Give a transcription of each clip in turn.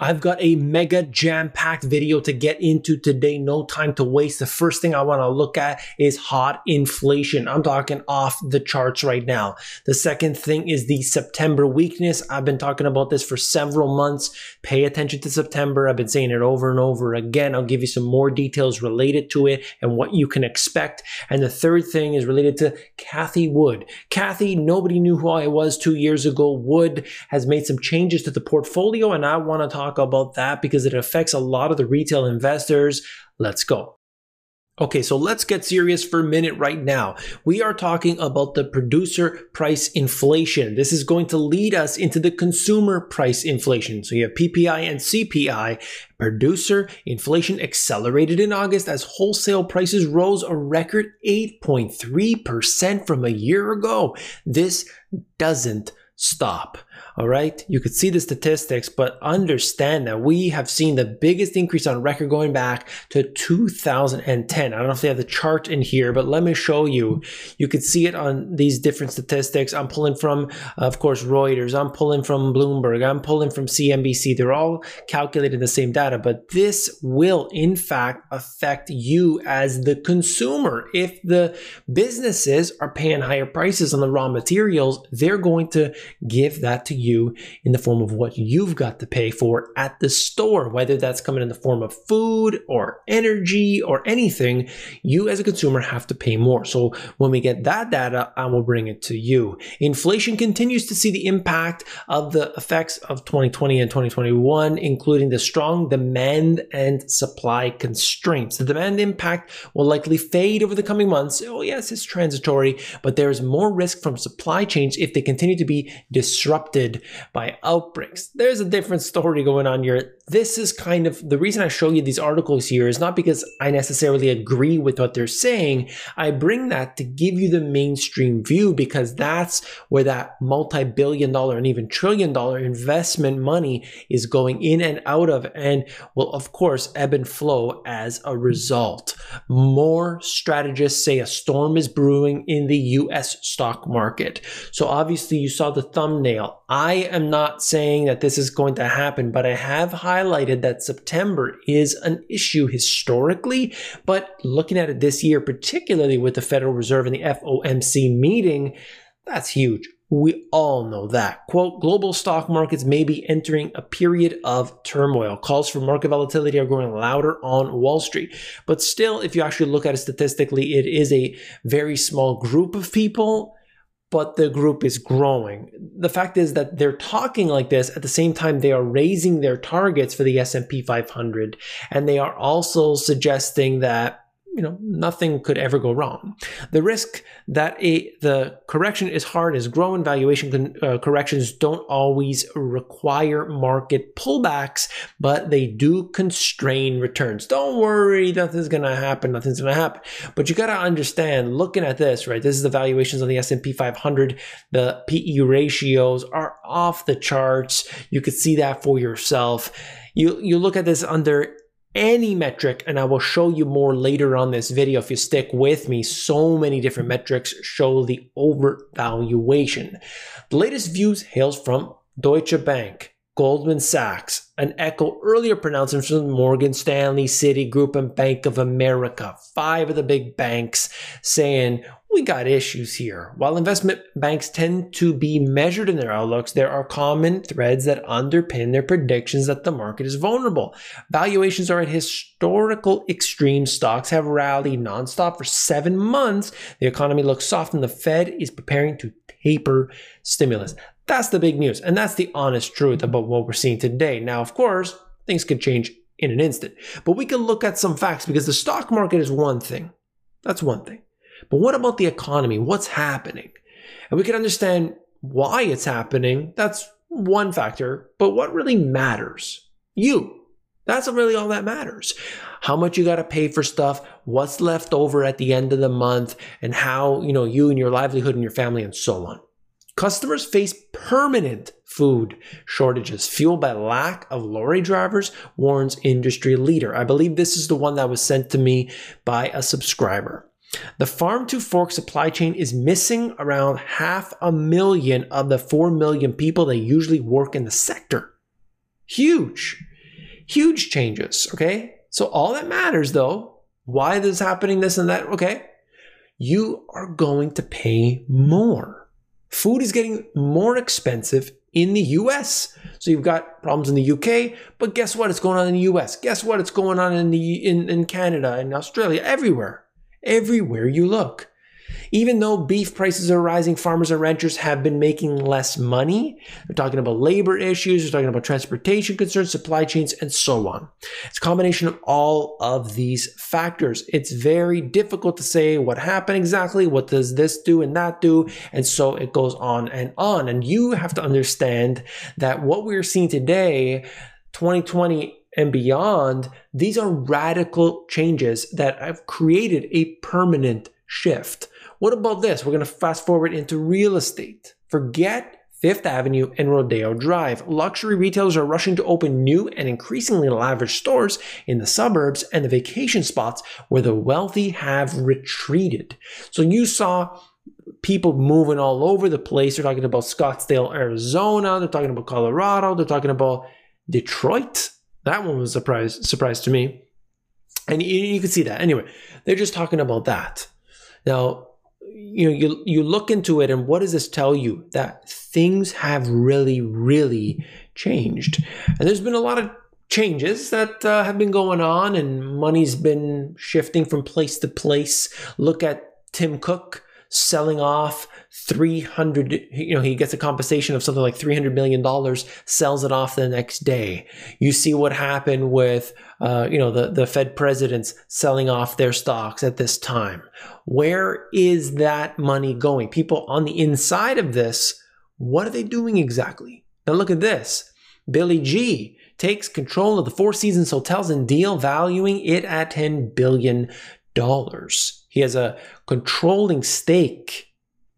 I've got a mega jam packed video to get into today. No time to waste. The first thing I want to look at is hot inflation. I'm talking off the charts right now. The second thing is the September weakness. I've been talking about this for several months. Pay attention to September. I've been saying it over and over again. I'll give you some more details related to it and what you can expect. And the third thing is related to Cathie Wood. Cathie, nobody knew who I was two years ago. Wood has made some changes to the portfolio and I want to talk talk about that because it affects a lot of the retail investors. Let's go. Okay, so let's get serious for a minute right now. We are talking about the producer price inflation. This is going to lead us into the consumer price inflation. So you have PPI and CPI. Producer inflation accelerated in August as wholesale prices rose a record 8.3% from a year ago. This doesn't stop. All right. You could see the statistics, but understand that we have seen the biggest increase on record going back to 2010. I don't know if they have the chart in here, but let me show you. You could see it on these different statistics. I'm pulling from, of course, Reuters. I'm pulling from Bloomberg. I'm pulling from CNBC. They're all calculating the same data, but this will in fact affect you as the consumer. If the businesses are paying higher prices on the raw materials, they're going to give that to you in the form of what you've got to pay for at the store, whether that's coming in the form of food or energy or anything, you as a consumer have to pay more. So when we get that data, I will bring it to you. Inflation continues to see the impact of the effects of 2020 and 2021, including the strong demand and supply constraints. The demand impact will likely fade over the coming months. Oh, yes, it's transitory, but there is more risk from supply chains if they continue to be disrupted by outbreaks. There's a different story going on here. This is kind of the reason I show you these articles here is not because I necessarily agree with what they're saying. I bring that to give you the mainstream view because that's where that multi billion dollar and even trillion dollar investment money is going in and out of and will, of course, ebb and flow as a result. More strategists say a storm is brewing in the US stock market. So obviously, you saw the thumbnail. I am not saying that this is going to happen, but I have highlighted that September is an issue historically. But looking at it this year, particularly with the Federal Reserve and the FOMC meeting, that's huge. We all know that. Quote, global stock markets may be entering a period of turmoil. Calls for market volatility are growing louder on Wall Street. But still, if you actually look at it statistically, it is a very small group of people but the group is growing. The fact is that they're talking like this at the same time they are raising their targets for the S&P 500 and they are also suggesting that you know nothing could ever go wrong. The risk that a the correction is hard is growing valuation con, uh, corrections don't always require market pullbacks, but they do constrain returns. Don't worry, nothing's gonna happen. Nothing's gonna happen. But you gotta understand. Looking at this, right? This is the valuations on the S and P 500. The PE ratios are off the charts. You could see that for yourself. You you look at this under any metric, and I will show you more later on this video if you stick with me. So many different metrics show the overvaluation. The latest views hails from Deutsche Bank, Goldman Sachs, an echo earlier pronouncements from Morgan Stanley, Citigroup, and Bank of America. Five of the big banks saying we got issues here. While investment banks tend to be measured in their outlooks, there are common threads that underpin their predictions that the market is vulnerable. Valuations are at historical extremes. Stocks have rallied nonstop for seven months. The economy looks soft and the Fed is preparing to taper stimulus. That's the big news. And that's the honest truth about what we're seeing today. Now, of course, things could change in an instant, but we can look at some facts because the stock market is one thing. That's one thing. But what about the economy? What's happening? And we can understand why it's happening. That's one factor. But what really matters? You. That's really all that matters. How much you got to pay for stuff, what's left over at the end of the month, and how, you know, you and your livelihood and your family and so on. Customers face permanent food shortages fueled by lack of lorry drivers, warns industry leader. I believe this is the one that was sent to me by a subscriber. The farm to fork supply chain is missing around half a million of the 4 million people that usually work in the sector. Huge, huge changes. Okay. So all that matters though, why this is happening, this and that, okay, you are going to pay more. Food is getting more expensive in the US. So you've got problems in the UK, but guess what? It's going on in the US. Guess what? It's going on in the in, in Canada, in Australia, everywhere. Everywhere you look. Even though beef prices are rising, farmers and ranchers have been making less money. They're talking about labor issues, they're talking about transportation concerns, supply chains, and so on. It's a combination of all of these factors. It's very difficult to say what happened exactly, what does this do and that do, and so it goes on and on. And you have to understand that what we're seeing today, 2020 and beyond, these are radical changes that have created a permanent shift. What about this? We're going to fast forward into real estate. Forget Fifth Avenue and Rodeo Drive. Luxury retailers are rushing to open new and increasingly lavish stores in the suburbs and the vacation spots where the wealthy have retreated. So you saw people moving all over the place. They're talking about Scottsdale, Arizona. They're talking about Colorado. They're talking about Detroit. That one was a surprise, surprise to me. And you, you can see that. Anyway, they're just talking about that. Now, you know you you look into it and what does this tell you? That things have really really changed. And there's been a lot of changes that uh, have been going on and money's been shifting from place to place. Look at tim cook selling off 300 you know he gets a compensation of something like 300 million dollars sells it off the next day. You see what happened with uh, you know the, the fed presidents selling off their stocks at this time. Where is that money going? People on the inside of this what are they doing exactly? Now look at this. Billy g takes control of the four seasons hotels and deal valuing it at 10 billion dollars he has a controlling stake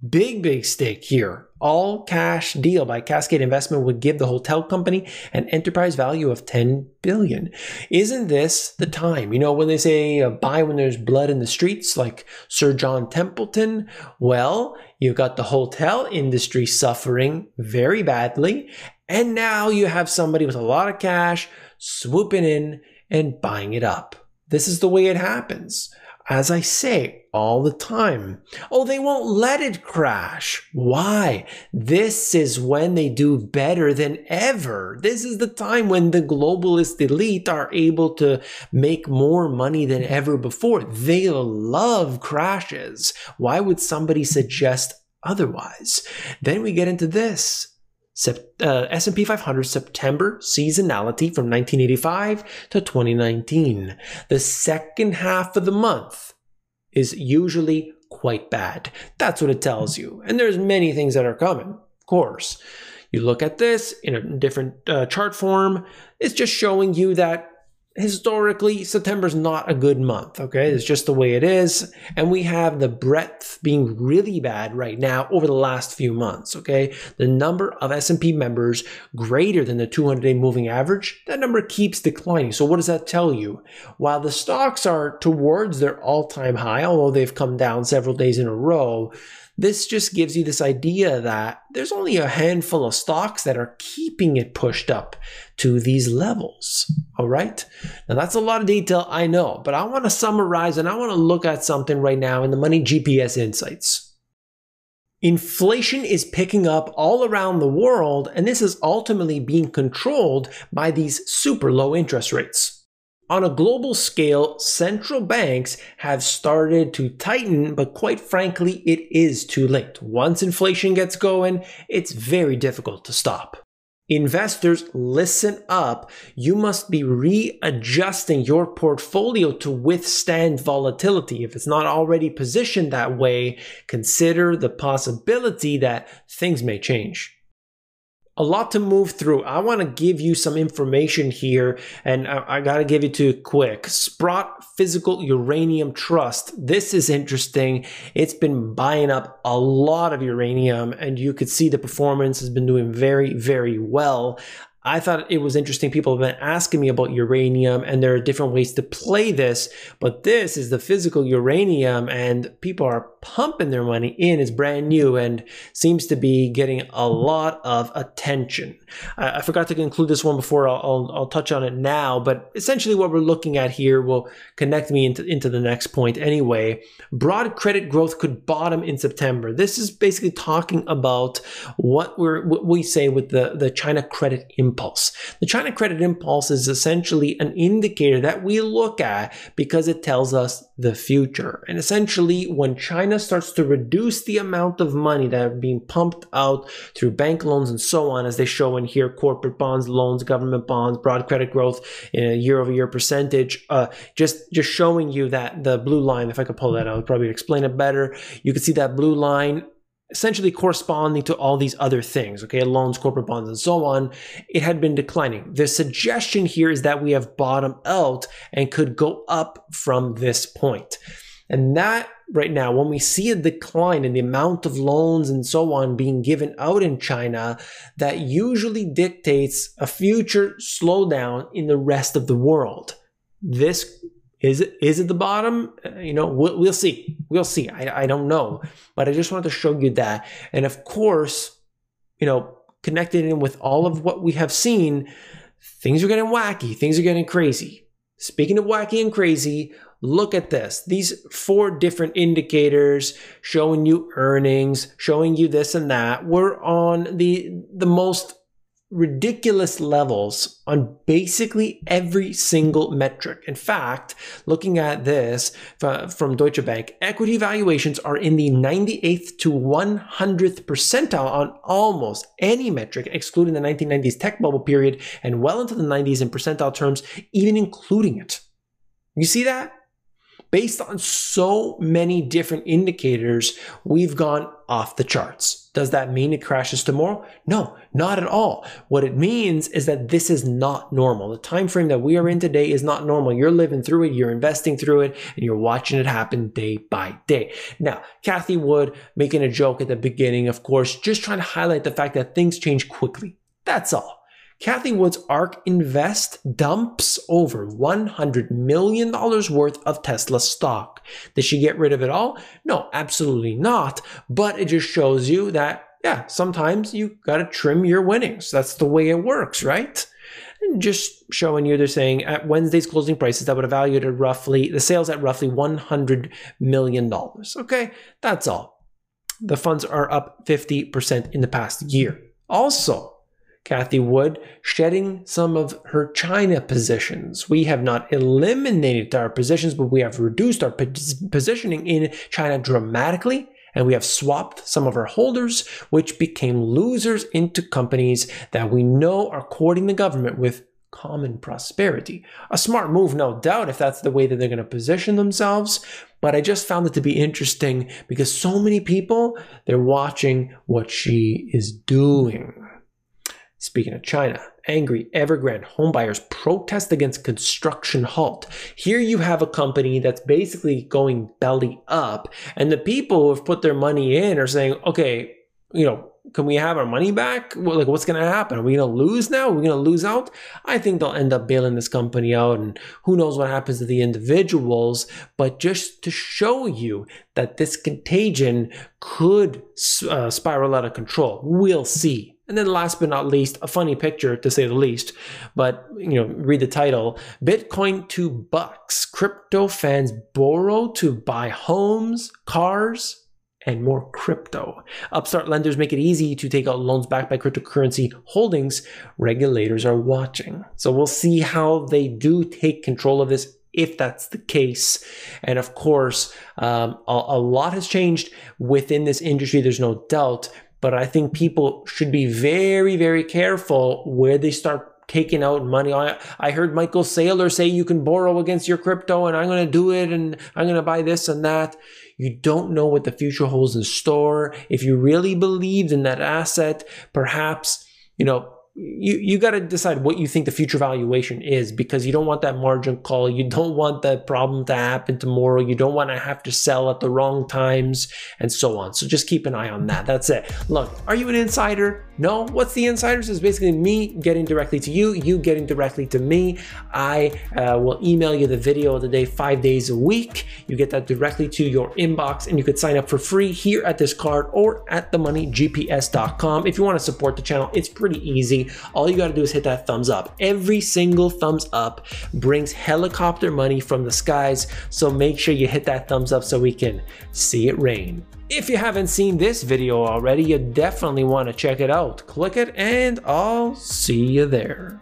Big, big stake here. All cash deal by Cascade Investment would give the hotel company an enterprise value of 10 billion. Isn't this the time? You know, when they say uh, buy when there's blood in the streets, like Sir John Templeton, well, you've got the hotel industry suffering very badly. And now you have somebody with a lot of cash swooping in and buying it up. This is the way it happens as I say all the time. Oh, they won't let it crash. Why? This is when they do better than ever. This is the time when the globalist elite are able to make more money than ever before. They love crashes. Why would somebody suggest otherwise? Then we get into this uh, S&P 500 September seasonality from 1985 to 2019. The second half of the month is usually quite bad. That's what it tells you. And there's many things that are coming, of course. You look at this in a different uh, chart form, it's just showing you that historically, September's not a good month, okay? It's just the way it is. And we have the breadth being really bad right now over the last few months, okay? The number of S&P members greater than the 200-day moving average, that number keeps declining. So what does that tell you? While the stocks are towards their all-time high, although they've come down several days in a row, this just gives you this idea that there's only a handful of stocks that are keeping it pushed up to these levels. All right. Now that's a lot of detail, I know, but I want to summarize and I want to look at something right now in the Money GPS Insights. Inflation is picking up all around the world, and this is ultimately being controlled by these super low interest rates. On a global scale, central banks have started to tighten, but quite frankly, it is too late. Once inflation gets going, it's very difficult to stop. Investors, listen up. You must be readjusting your portfolio to withstand volatility. If it's not already positioned that way, consider the possibility that things may change a lot to move through. I want to give you some information here, and I, I got to give it to you quick. Sprott Physical Uranium Trust. This is interesting. It's been buying up a lot of uranium, and you could see the performance has been doing very, very well. I thought it was interesting. People have been asking me about uranium, and there are different ways to play this, but this is the physical uranium, and people are pumping their money in. It's brand new and seems to be getting a lot of attention. I, I forgot to conclude this one before, I'll, I'll, I'll, touch on it now, but essentially what we're looking at here will connect me into, into the next point anyway. Broad credit growth could bottom in September. This is basically talking about what, we're, what we say with the, the China credit impulse. The China credit impulse is essentially an indicator that we look at because it tells us the future. And essentially, when China starts to reduce the amount of money that are being pumped out through bank loans and so on, as they show in here, corporate bonds, loans, government bonds, broad credit growth in a year over year percentage, uh, just, just showing you that the blue line, if I could pull that out, probably explain it better. You can see that blue line essentially corresponding to all these other things, okay, loans, corporate bonds, and so on, it had been declining. The suggestion here is that we have bottomed out and could go up from this point. And that right now, when we see a decline in the amount of loans and so on being given out in China, that usually dictates a future slowdown in the rest of the world. This is it is it the bottom? Uh, you know, we'll, we'll see. We'll see. I, I don't know, but I just wanted to show you that. And of course, you know, connected in with all of what we have seen, things are getting wacky. Things are getting crazy. Speaking of wacky and crazy, look at this. These four different indicators showing you earnings, showing you this and that. We're on the the most ridiculous levels on basically every single metric. In fact, looking at this from Deutsche Bank, equity valuations are in the 98th to 100th percentile on almost any metric, excluding the 1990s tech bubble period and well into the 90s in percentile terms, even including it. You see that? based on so many different indicators, we've gone off the charts. Does that mean it crashes tomorrow? No, not at all. What it means is that this is not normal. The time frame that we are in today is not normal. You're living through it, you're investing through it, and you're watching it happen day by day. Now, Cathie Wood making a joke at the beginning, of course, just trying to highlight the fact that things change quickly. That's all. Cathie Wood's ARK Invest dumps over $100 million worth of Tesla stock. Did she get rid of it all? No, absolutely not. But it just shows you that, yeah, sometimes you gotta trim your winnings. That's the way it works, right? Just showing you, they're saying at Wednesday's closing prices, that would have valued at roughly, the sales at roughly $100 million. Okay, that's all. The funds are up 50% in the past year. Also, Cathie Wood shedding some of her China positions. We have not eliminated our positions, but we have reduced our positioning in China dramatically. And we have swapped some of our holders, which became losers, into companies that we know are courting the government with common prosperity. A smart move, no doubt, if that's the way that they're going to position themselves. But I just found it to be interesting because so many people, they're watching what she is doing. Speaking of China, angry Evergrande homebuyers protest against construction halt. Here you have a company that's basically going belly up, and the people who have put their money in are saying, okay, you know, can we have our money back? Like, what's going to happen? Are we going to lose now? Are we going to lose out? I think they'll end up bailing this company out, and who knows what happens to the individuals. But just to show you that this contagion could uh, spiral out of control, we'll see. And then last but not least, a funny picture to say the least, but you know, read the title. Bitcoin to bucks. Crypto fans borrow to buy homes, cars, and more crypto. Upstart lenders make it easy to take out loans backed by cryptocurrency holdings. Regulators are watching. So we'll see how they do take control of this if that's the case. And of course, um, a, a lot has changed within this industry. There's no doubt but I think people should be very, very careful where they start taking out money. I, I heard Michael Saylor say you can borrow against your crypto and I'm going to do it and I'm going to buy this and that. You don't know what the future holds in store. If you really believed in that asset, perhaps, you know, you, you got to decide what you think the future valuation is because you don't want that margin call. You don't want that problem to happen tomorrow. You don't want to have to sell at the wrong times and so on. So just keep an eye on that. That's it. Look, are you an insider? No, what's the insiders is basically me getting directly to you, you getting directly to me. I uh, will email you the video of the day five days a week. You get that directly to your inbox and you could sign up for free here at this card or at themoneygps.com. If you want to support the channel, it's pretty easy. All you got to do is hit that thumbs up. Every single thumbs up brings helicopter money from the skies. So make sure you hit that thumbs up so we can see it rain. If you haven't seen this video already, you definitely want to check it out. Click it and I'll see you there.